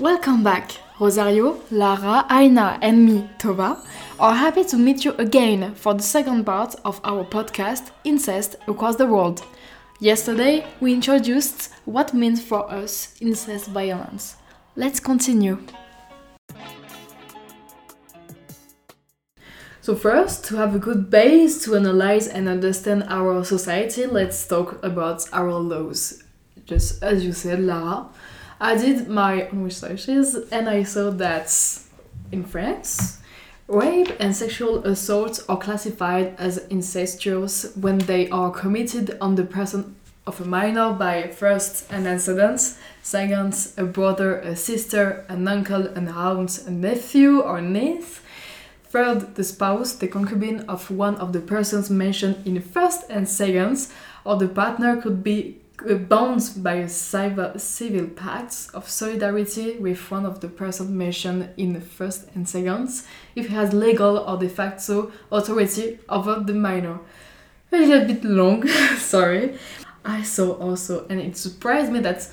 Welcome back! Rosario, Lara, Aina, and me, Tova, are happy to meet you again for the second part of our podcast, Incest Across the World. Yesterday, we introduced what means for us incest violence. Let's continue. So, first, to have a good base to analyze and understand our society, let's talk about our laws. Just as you said, Lara, I did my own researches and I saw that in France, rape and sexual assault are classified as incestuous when they are committed on the person of a minor by first an antecedent, second a brother, a sister, an uncle, an aunt, a nephew or niece, third the spouse, the concubine of one of the persons mentioned in first and second, or the partner could be bound by a civil, civil pact of solidarity with one of the persons mentioned in the first and second, if he has legal or de facto authority over the minor. A little bit long, sorry. I saw also, and it surprised me that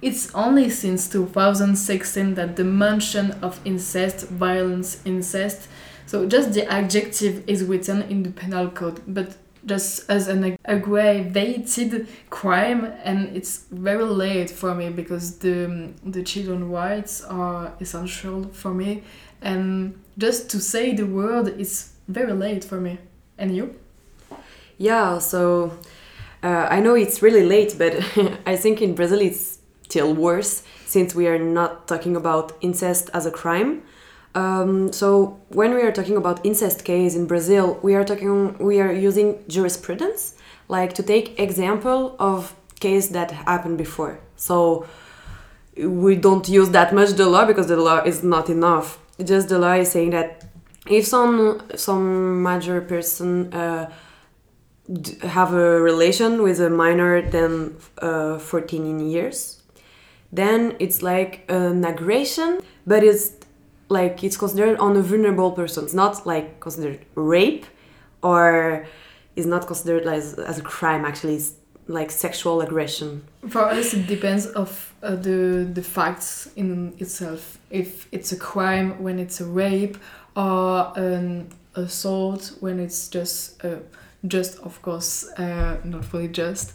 it's only since 2016 that the mention of incest, violence, incest, so just the adjective is written in the penal code, but just as an aggravated crime and it's very late for me because the the children rights are essential for me. And just to say the word is very late for me. And you? Yeah so uh, i know it's really late but i think in brazil it's still worse since we are not talking about incest as a crime um, so when we are talking about incest case in Brazil, we are talking we are using jurisprudence, like to take example of case that happened before. So we don't use that much the law because the law is not enough. Just the law is saying that if some some major person uh, have a relation with a minor than uh, 14 years, then it's like an aggression, but it's like it's considered on a vulnerable person. It's not like considered rape or is not considered as, as a crime actually it's like sexual aggression for us it depends of uh, the the facts in itself if it's a crime when it's a rape or an assault when it's just uh, just of course uh, not fully just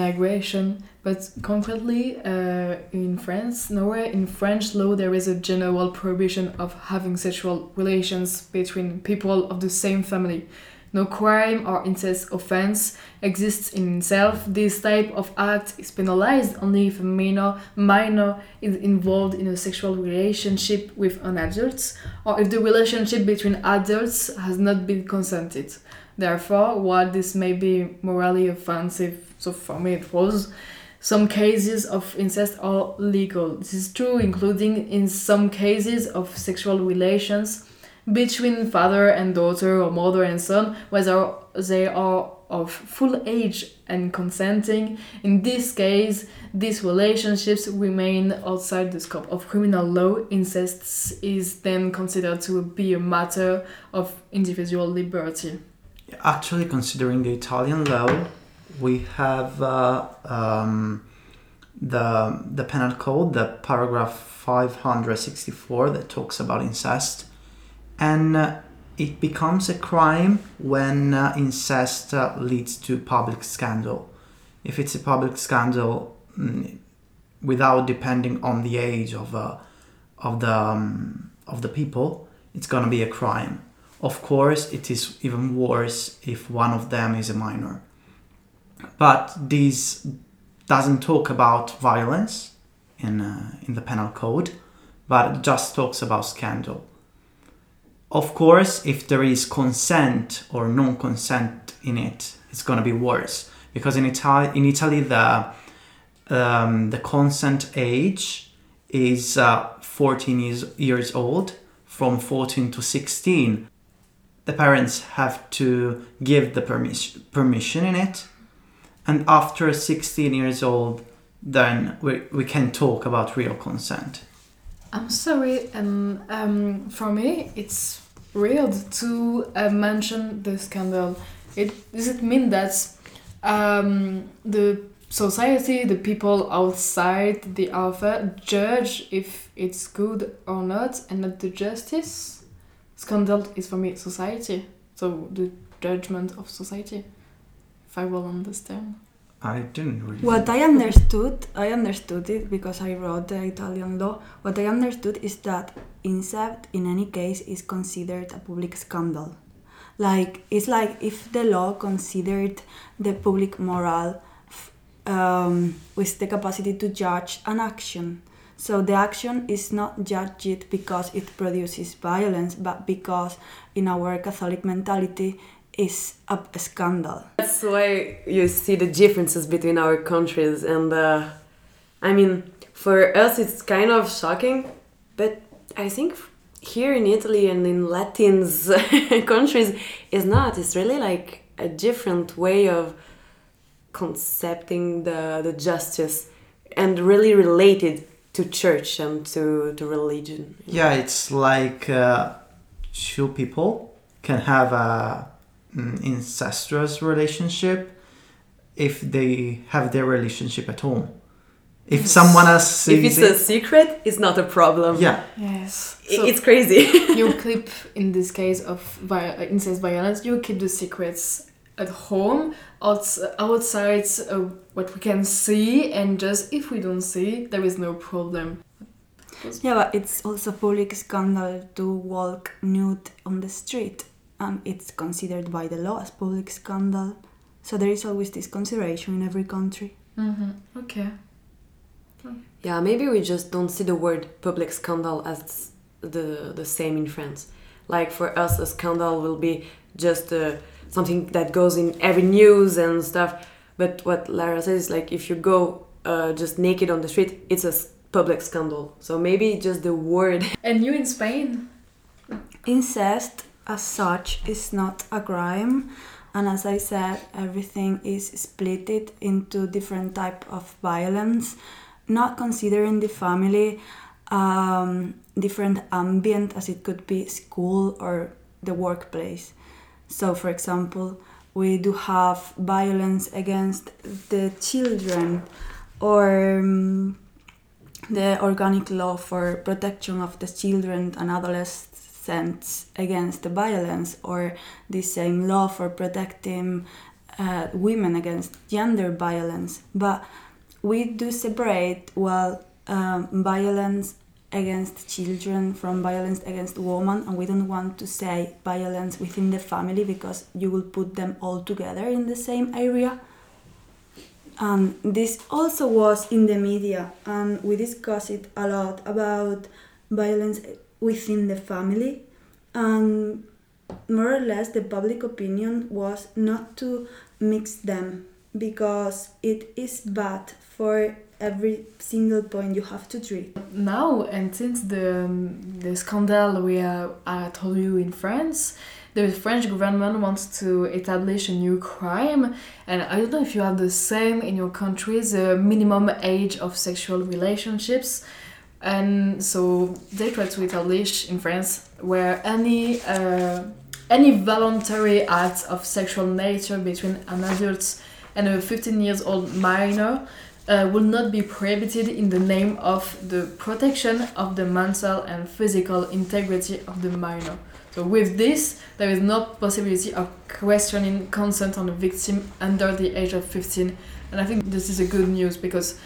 aggression but concretely, uh, in France, nowhere in French law there is a general prohibition of having sexual relations between people of the same family. No crime or incest offense exists in itself. This type of act is penalized only if a minor, minor is involved in a sexual relationship with an adult or if the relationship between adults has not been consented. Therefore, while this may be morally offensive, so for me it was, some cases of incest are legal. This is true, including in some cases of sexual relations between father and daughter or mother and son, whether they are of full age and consenting. In this case, these relationships remain outside the scope of criminal law. Incest is then considered to be a matter of individual liberty. Actually, considering the Italian law, we have uh, um, the the penal code, the paragraph 564 that talks about incest, and uh, it becomes a crime when uh, incest uh, leads to public scandal. If it's a public scandal, mm, without depending on the age of uh, of the um, of the people, it's gonna be a crime. Of course, it is even worse if one of them is a minor but this doesn't talk about violence in, uh, in the penal code, but it just talks about scandal. Of course, if there is consent or non consent in it, it's going to be worse because in Italy, in Italy the um, the consent age is uh, 14 years, years old. From 14 to 16, the parents have to give the permission permission in it and after 16 years old then we, we can talk about real consent i'm sorry and um, for me it's weird to uh, mention the scandal it does it mean that um, the society, the people outside the alpha judge if it's good or not, and not the justice. Scandal is for me society, so the judgment of society. If I will understand. I didn't really. What I understood, I understood it because I wrote the Italian law. What I understood is that incest, in any case, is considered a public scandal. Like it's like if the law considered the public moral um, with the capacity to judge an action. So the action is not judged because it produces violence, but because in our Catholic mentality is a, a scandal. That's why you see the differences between our countries, and uh, I mean, for us it's kind of shocking, but I think here in Italy and in Latin's countries is not. It's really like a different way of concepting the, the justice and really related to church and to, to religion. Yeah, it's like uh, two people can have a incestuous relationship if they have their relationship at home. If someone else If sees it's a it, secret, it's not a problem. yeah, Yes. So it's crazy. you keep, in this case of vi- uh, incest violence, you keep the secrets at home, outs- outside uh, what we can see, and just if we don't see, there is no problem. Yeah, but it's also public scandal to walk nude on the street, and it's considered by the law as public scandal. So there is always this consideration in every country. Mm-hmm. Okay. Yeah, maybe we just don't see the word public scandal as the the same in France. Like for us, a scandal will be just uh, something that goes in every news and stuff. But what Lara says is like if you go uh, just naked on the street, it's a public scandal. So maybe just the word. And you in Spain? Incest, as such, is not a crime, and as I said, everything is splitted into different type of violence, not considering the family um, different ambient as it could be school or the workplace. So, for example, we do have violence against the children or um, the organic law for protection of the children and adolescents against the violence or the same law for protecting uh, women against gender violence. But we do separate well um, violence against children from violence against women and we don't want to say violence within the family because you will put them all together in the same area. And this also was in the media and we discussed it a lot about violence within the family and more or less the public opinion was not to mix them because it is bad for every single point you have to treat Now, and since the, um, the scandal we uh, I told you in France, the French government wants to establish a new crime, and I don't know if you have the same in your country, the minimum age of sexual relationships. And so they try to establish in France where any uh, any voluntary act of sexual nature between an adult and a 15 years old minor uh, will not be prohibited in the name of the protection of the mental and physical integrity of the minor. So with this, there is no possibility of questioning consent on a victim under the age of 15. And I think this is a good news because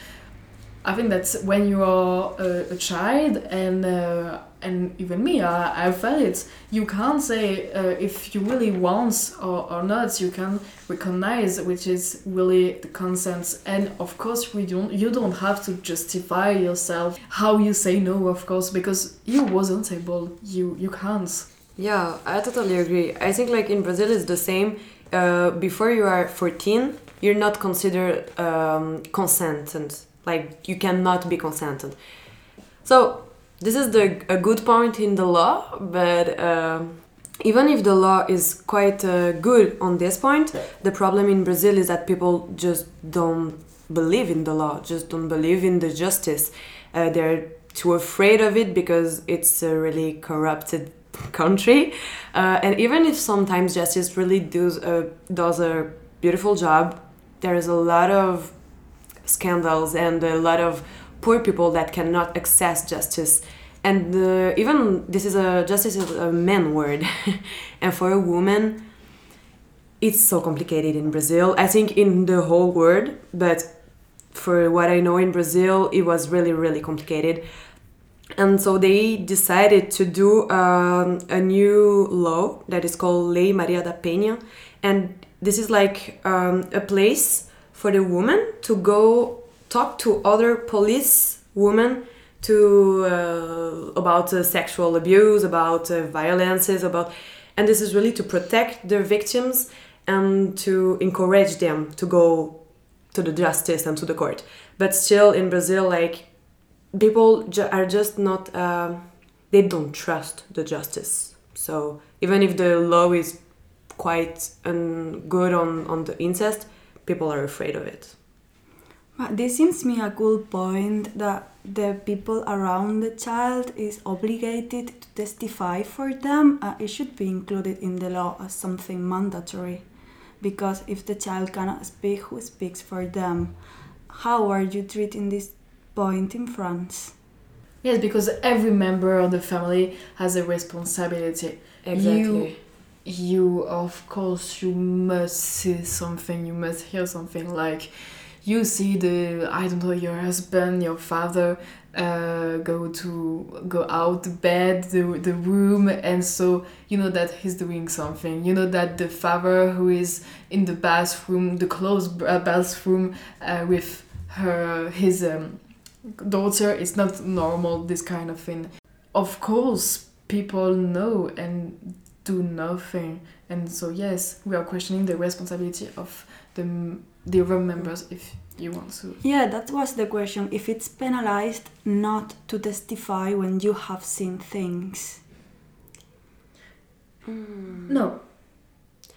I think that's when you are a, a child and uh, and even me, I, I felt it. You can't say uh, if you really want or, or not. You can recognize which is really the consent. And of course, we don't. You don't have to justify yourself how you say no. Of course, because you wasn't able. You you can't. Yeah, I totally agree. I think like in Brazil it's the same. Uh, before you are 14, you're not considered um, consentant. Like you cannot be consented. So this is the a good point in the law, but um even if the law is quite uh, good on this point, the problem in Brazil is that people just don't believe in the law, just don't believe in the justice. Uh, they're too afraid of it because it's a really corrupted country. Uh, and even if sometimes justice really does a, does a beautiful job, there is a lot of scandals and a lot of poor people that cannot access justice. And uh, even this is a justice is a man word. And for a woman it's so complicated in brazil. I think in the whole world but for what i know in brazil it was really really complicated. And so they decided to do um, a new law that is called lei maria da penha. And this is like um, a place for the woman to go talk to other police women to uh, about uh, sexual abuse about uh, violences about and this is really to protect their victims and to encourage them to go to the justice and to the court. But still in brazil like people ju- are just not uh, they don't trust the justice. So even if the law is quite um, good on, on the incest people are afraid of it this seems to me a cool point that the people around the child is obligated to testify for them. Uh, it should be included in the law as something mandatory, because if the child cannot speak, who speaks for them? How are you treating this point in France? Yes, because every member of the family has a responsibility. exactly You, of course, you must see something, you must hear something like you see the, I don't know, your husband, your father uh, go to, go out the bed, the, the room, and so you know that he's doing something. You know that the father who is in the bathroom, the closed uh, bathroom uh, with her, his um, daughter is not normal, this kind of thing. Of course, people know and do nothing. And so, yes, we are questioning the responsibility of the, the other members if you want to. Yeah, that was the question. If it's penalized not to testify when you have seen things. No.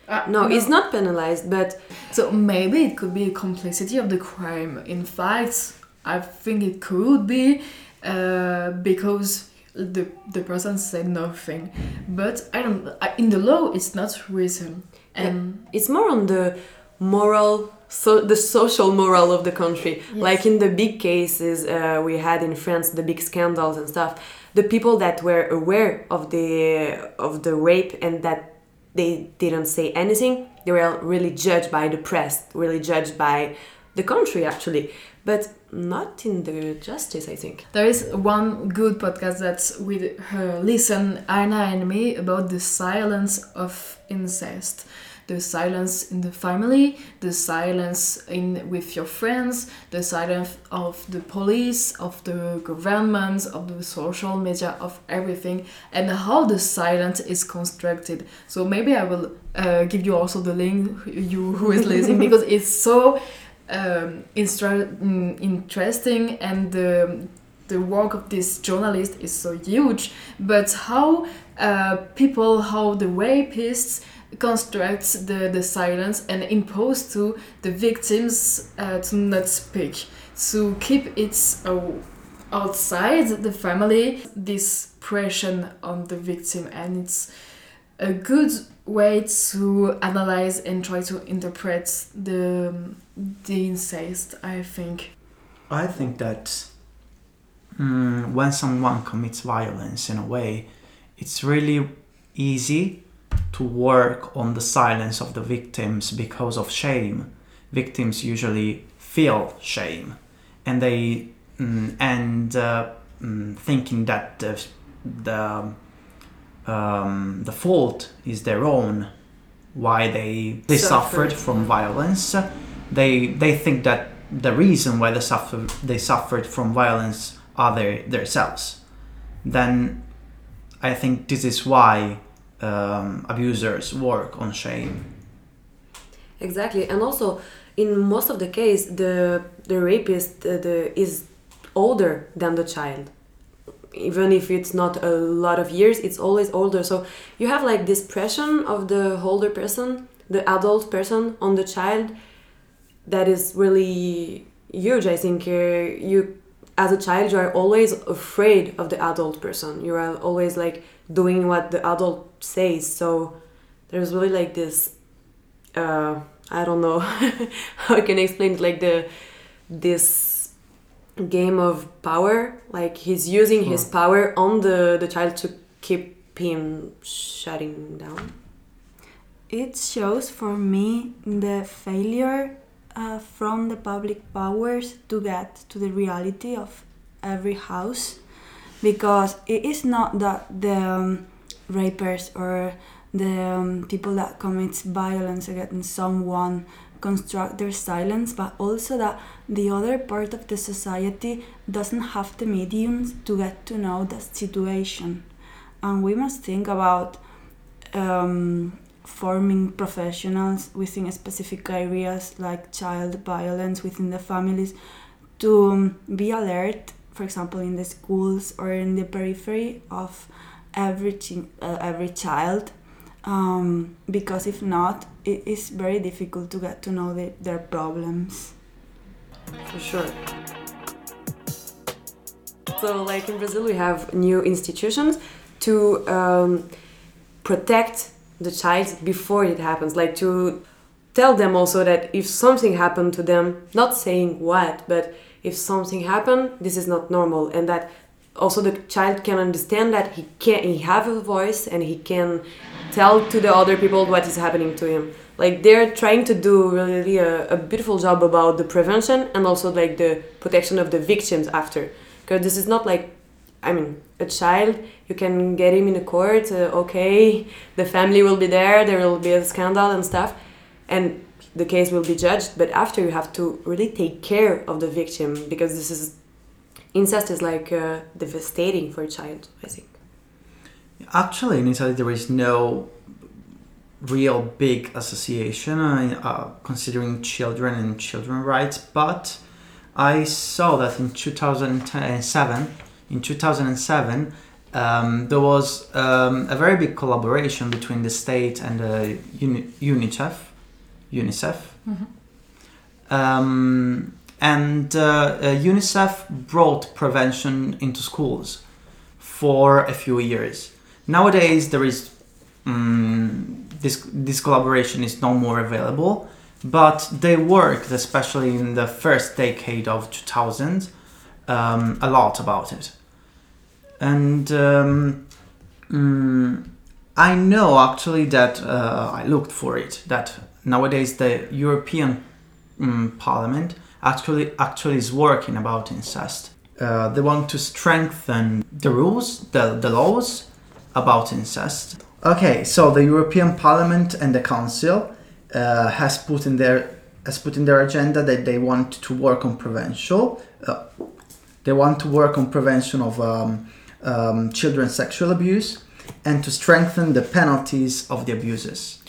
Uh, no, it's not penalized but So maybe it could be a complexity of the crime. In fact, I think it could be uh, because the the person said nothing. But I don't. I, in the law, it's not written. And it's more on the moral so the social moral of the country like in the big cases uh, we had in france the big scandals and stuff the people that were aware of the of the rape and that they didn't say anything they were really judged by the press really judged by the country actually but not in the justice i think There is one good podcast that's with her listen Anna and me about the silence of incest. The silence in the family, the silence in with your friends, the silence of the police, of the governments of the social media, of everything, and how the silence is constructed. So maybe I will uh, give you also the link, you who is listening, because it's so um, mm, interesting and the, the work of this journalist is so huge. But how uh, people how the rapists constructs the, the silence and impose to the victims uh, to not speak to keep it uh, outside the family this pressure on the victim and it's a good way to analyze and try to interpret the the incest i think I think that mm, when someone commits violence in a way, it's really easy to work on the silence of the victims because of shame. Victims usually feel shame and they mm, and uh, mm, thinking that the, the um, the fault is their own why they they suffered, Suffered. from violence they they think that the reason why they suffer they suffered from violence are their themselves then i think this is why um, abusers work on shame Exactly, and also in most of the case, the the rapist uh, the is older than the child. Even if it's not a lot of years, it's always older. So you have like this pressure of the older person, the adult person, on the child. That is really huge. I think uh, you, as a child, you are always afraid of the adult person. You are always like doing what the adult says. So there's really like this uh, I don't know how I can explain it, like the this game of power. Like he's using his Sure. power on the the child to keep him shutting down. It shows for me the failure uh, from the public powers to get to the reality of every house because it is not that the um, rapers or the um, people that commits violence against someone construct their silence but also that the other part of the society doesn't have the mediums to get to know the situation. And we must think about um, forming professionals within specific areas like child violence within the families to um, be alert for example in the schools or in the periphery of every uh, every child um, because if not it is very difficult to get to know the, their problems. For sure. So, like in Brazil, we have new institutions to um, protect the child before it happens, like to tell them also that if something happened to them, not saying what, but if something happened, this is not normal, and that also the child can understand that he can he have a voice and he can tell to the other people what is happening to him. Like they're trying to do really a, a beautiful job about the prevention and also like the protection of the victims after. Because this is not like i mean a child you can get him in a court uh, okay the family will be there there will be a scandal and stuff and the case will be judged but after you have to really take care of the victim because this is incest is like uh, devastating for a child i think Actually, in Italy, there is no real big association uh, uh, considering children and children rights, but I saw that in 2007, in 2007, um, there was um, a very big collaboration between the state and uh, Uni- UNICEF, UNICEF, um, and uh, uh, UNICEF brought prevention into schools for a few years. Nowadays, there is um, this this collaboration is no more available, but they worked, especially in the first decade of 2000, um, a lot about it. And um, mm, I know actually that uh, I looked for it that nowadays the European mm, Parliament actually actually is working about incest. Uh, they want to strengthen the rules, the, the laws about incest. Okay, so the European Parliament and the Council uh, has put in their has put in their agenda that they want to work on prevention. Uh, they want to work on prevention of um, um, children's sexual abuse and to strengthen the penalties of the abuses.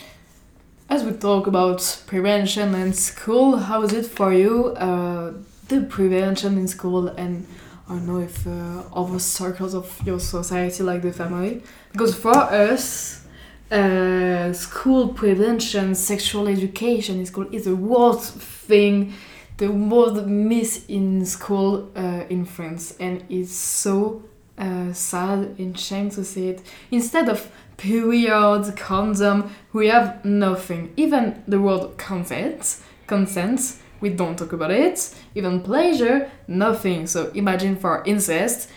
As we talk about prevention in school, how is it for you? Uh, the prevention in school and I don't know if uh, other circles of your society, like the family, because for us, uh, school prevention, sexual education in school is the worst thing, the most miss in school uh, in France, and it's so uh, sad and shame to see it. Instead of period, condom, we have nothing. Even the word consent, consent, we don't talk about it. Even pleasure, nothing. So imagine for incest,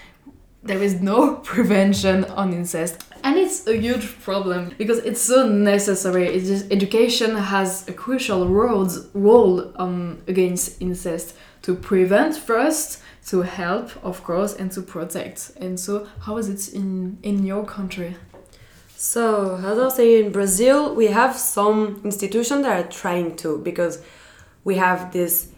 there is no prevention on incest. And it's a huge problem because it's so necessary. It's just education has a crucial role, role um, against incest to prevent first, to help, of course, and to protect. And so, how is it in in your country? So, as I was saying, in Brazil, we have some institutions that are trying to because we have this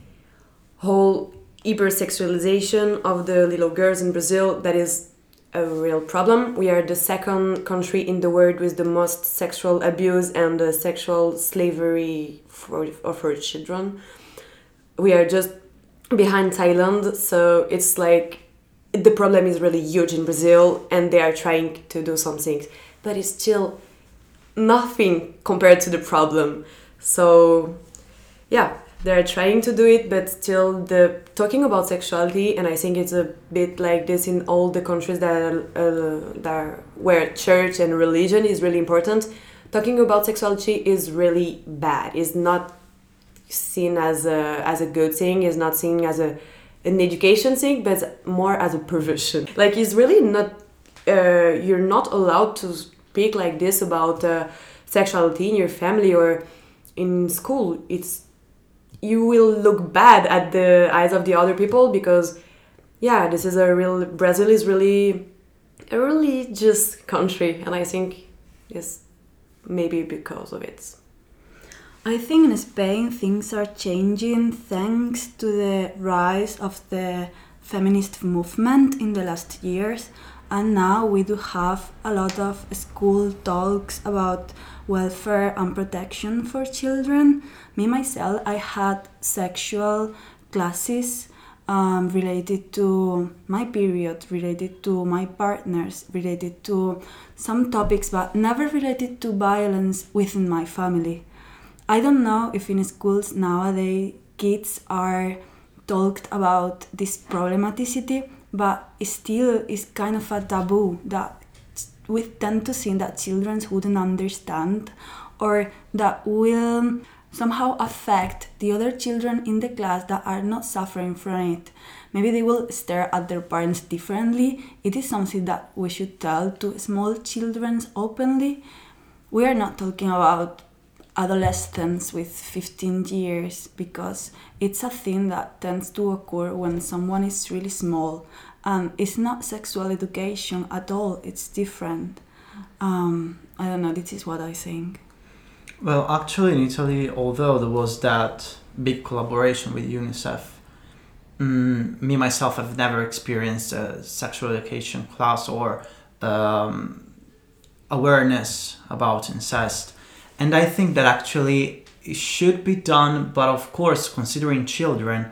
whole hypersexualization of the little girls in Brazil that is a real problem. We are the second country in the world with the most sexual abuse and uh, sexual slavery for, of our children. We are just behind Thailand, so it's like the problem is really huge in Brazil and they are trying to do some things, but it's still nothing compared to the problem. So, yeah, they're trying to do it, but still the talking about sexuality, and I think it's a bit like this in all the countries that are, uh, that are, where church and religion is really important. Talking about sexuality is really bad. It's not seen as a as a good thing it's not seen as a an education thing but more as a perversion like it's really not uh, you're not allowed to speak like this about uh, sexuality in your family or in school it's you will look bad at the eyes of the other people because yeah this is a real brazil is really a religious country and i think it's maybe because of it I think in Spain things are changing thanks to the rise of the feminist movement in the last years. And now we do have a lot of school talks about welfare and protection for children. Me, myself, I had sexual classes um, related to my period, related to my partners, related to some topics, but never related to violence within my family. I don't know if in schools nowadays kids are talked about this problematicity, but still is kind of a taboo that we tend to think that children wouldn't understand or that will somehow affect the other children in the class that are not suffering from it. Maybe they will stare at their parents differently. It is something that we should tell to small children openly. We are not talking about adolescents with 15 years because it's a thing that tends to occur when someone is really small and it's not sexual education at all. It's different. Um, i don't know. This is what i think. Well, actually, in Italy, although there was that big collaboration with UNICEF, mm, me myself have never experienced a sexual education class or um, awareness about incest. And I think that actually it should be done, but of course, considering children,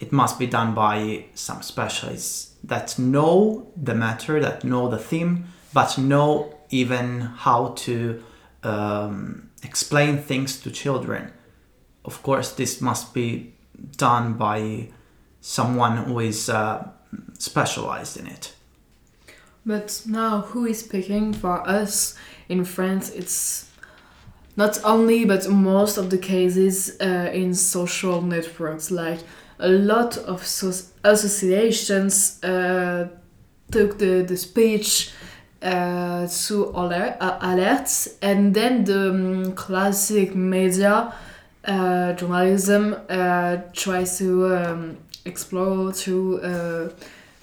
it must be done by some specialists that know the matter, that know the theme, but know even how to um, explain things to children. Of course, this must be done by someone who is uh, specialized in it. But now, who is speaking for us in France? It's not only, but most of the cases uh, in social networks. Like a lot of so- associations uh, took the, the speech uh, to alert, uh, alerts, and then the um, classic media uh, journalism uh, tries to um, explore to uh,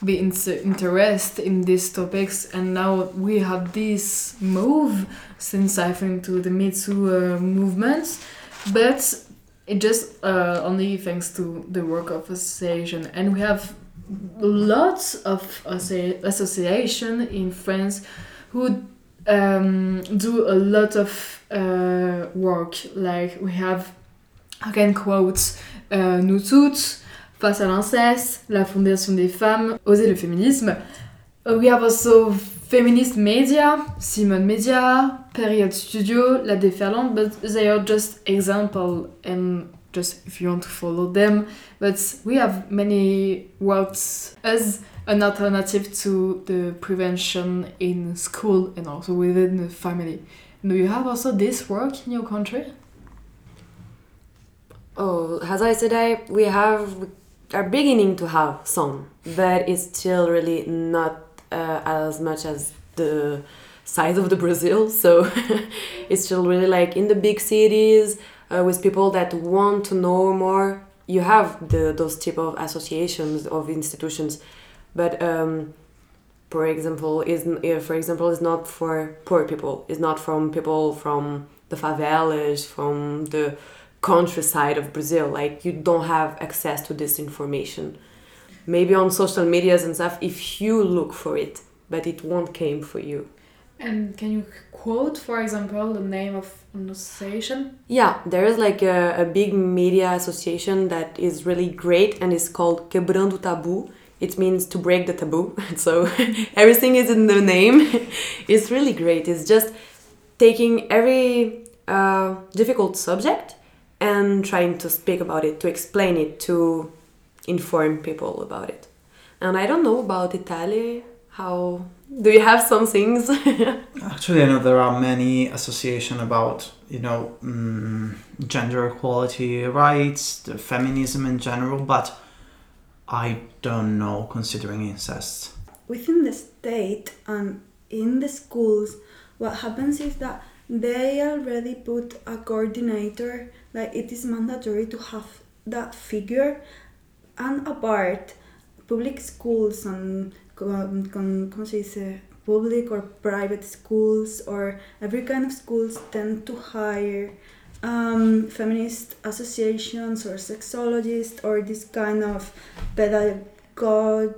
be in- interested in these topics. And now we have this move since I think to the Me Too uh, movement but it just uh, only thanks to the work of association and we have lots of association in France who um, do a lot of uh, work like we have I can quote uh, Nous Toutes Face à l'inceste, la Fondation des femmes, Oser le féminisme. Uh, we have also feminist media, Simone Media, Period Studio, La Déferlante, but they are just example and just if you want to follow them. But we have many works as an alternative to the prevention in school and also within the family. Do you have also this work in your country? Oh, as I said, I we have we are beginning to have some, but it's still really not uh, as much as the size of the Brazil. So it's still really like in the big cities uh, with people that want to know more. You have the those type of associations of institutions, but um, for example, is for example is not for poor people. It's not from people from the favelas, from the countryside of Brazil. Like you don't have access to this information. Maybe on social medias and stuff if you look for it, but it won't came for you. And can you quote, for example, the name of an association? Yeah, there is like a, a big media association that is really great and is called Quebrando Tabu. It means to break the taboo. So everything is in the name. it's really great. It's just taking every uh, difficult subject and trying to speak about it, to explain it, to inform people about it. And I don't know about Italy, how do you have some things? Actually, I know there are many association about you know mm, gender equality rights, the feminism in general, but I don't know considering incest. within the state and in the schools what happens is that they already put a coordinator like it is mandatory to have that figure and apart public schools and con, con, ¿cómo se dice? public or private schools or every kind of schools tend to hire um, feminist associations or sexologists or this kind of pedagogic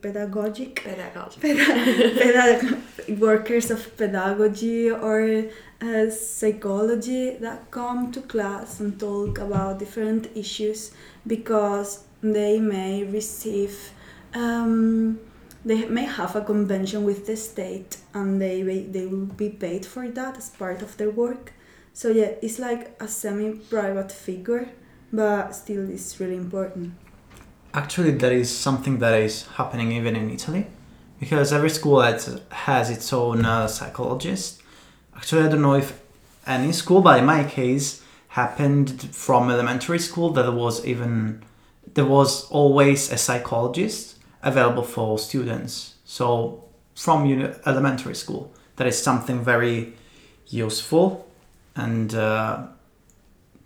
pedagogic Pedagogy. pedag- workers of pedagogy or uh, psychology that come to class and talk about different issues because they may receive um, they may have a convention with the state and they they will be paid for that as part of their work so yeah it's like a semi-private figure but still it's really important Actually, that is something that is happening even in Italy, because every school has, its own uh, psychologist. Actually, I don't know if any school, but in my case, happened from elementary school that was even there was always a psychologist available for students. So from uni- elementary school, that is something very useful, and uh,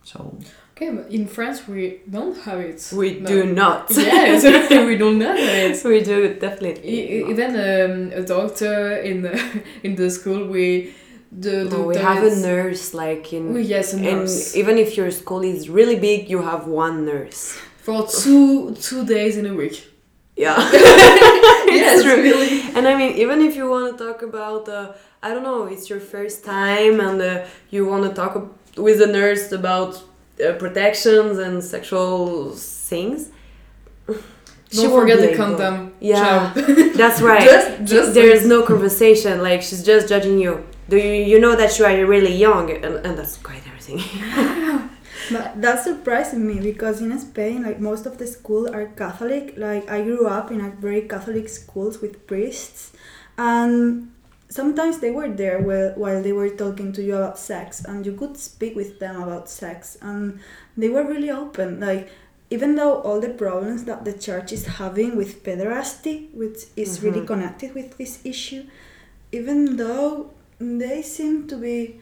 so Okay, but in France we don't have it. We No. do not. Yes, we don't have it. we do definitely. Even um, a doctor in the, in the school, we the No, we have a nurse like in. We, yes, a and nurse even if your school is really big, you have one nurse. For two two days in a week. Yeah. Yes, really. And I mean, even if you want to talk about, uh, I don't know, it's your first time and uh, you want to talk with the nurse about uh, protections and sexual things. she Don't won't forget the condom. Yeah. That's right. Just, just there is no conversation. Like she's just judging you. Do you you know that you are really young and, and that's quite everything. But that's surprising me because in Spain, like most of the school are Catholic. Like I grew up in a very Catholic schools with priests, and sometimes they were there while, while they were talking to you about sex, and you could speak with them about sex, and they were really open. Like even though all the problems that the church is having with pederasty, which is really Mhm. connected with this issue, even though they seem to be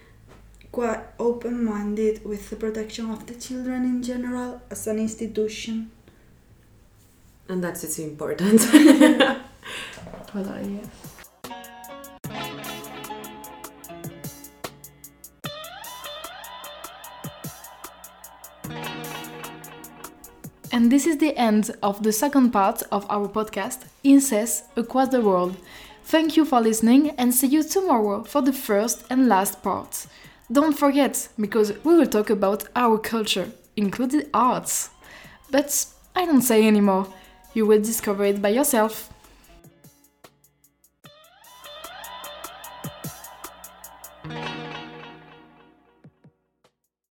quite open minded with the protection of the children in general as an institution. and that's it's important. Voilà, yeah. And this is the end of the second part of our podcast, Incest Across the World. Thank you for listening and see you tomorrow for the first and last part. Don't forget, because we will talk about our culture, including arts. But I don't say anymore, you will discover it by yourself.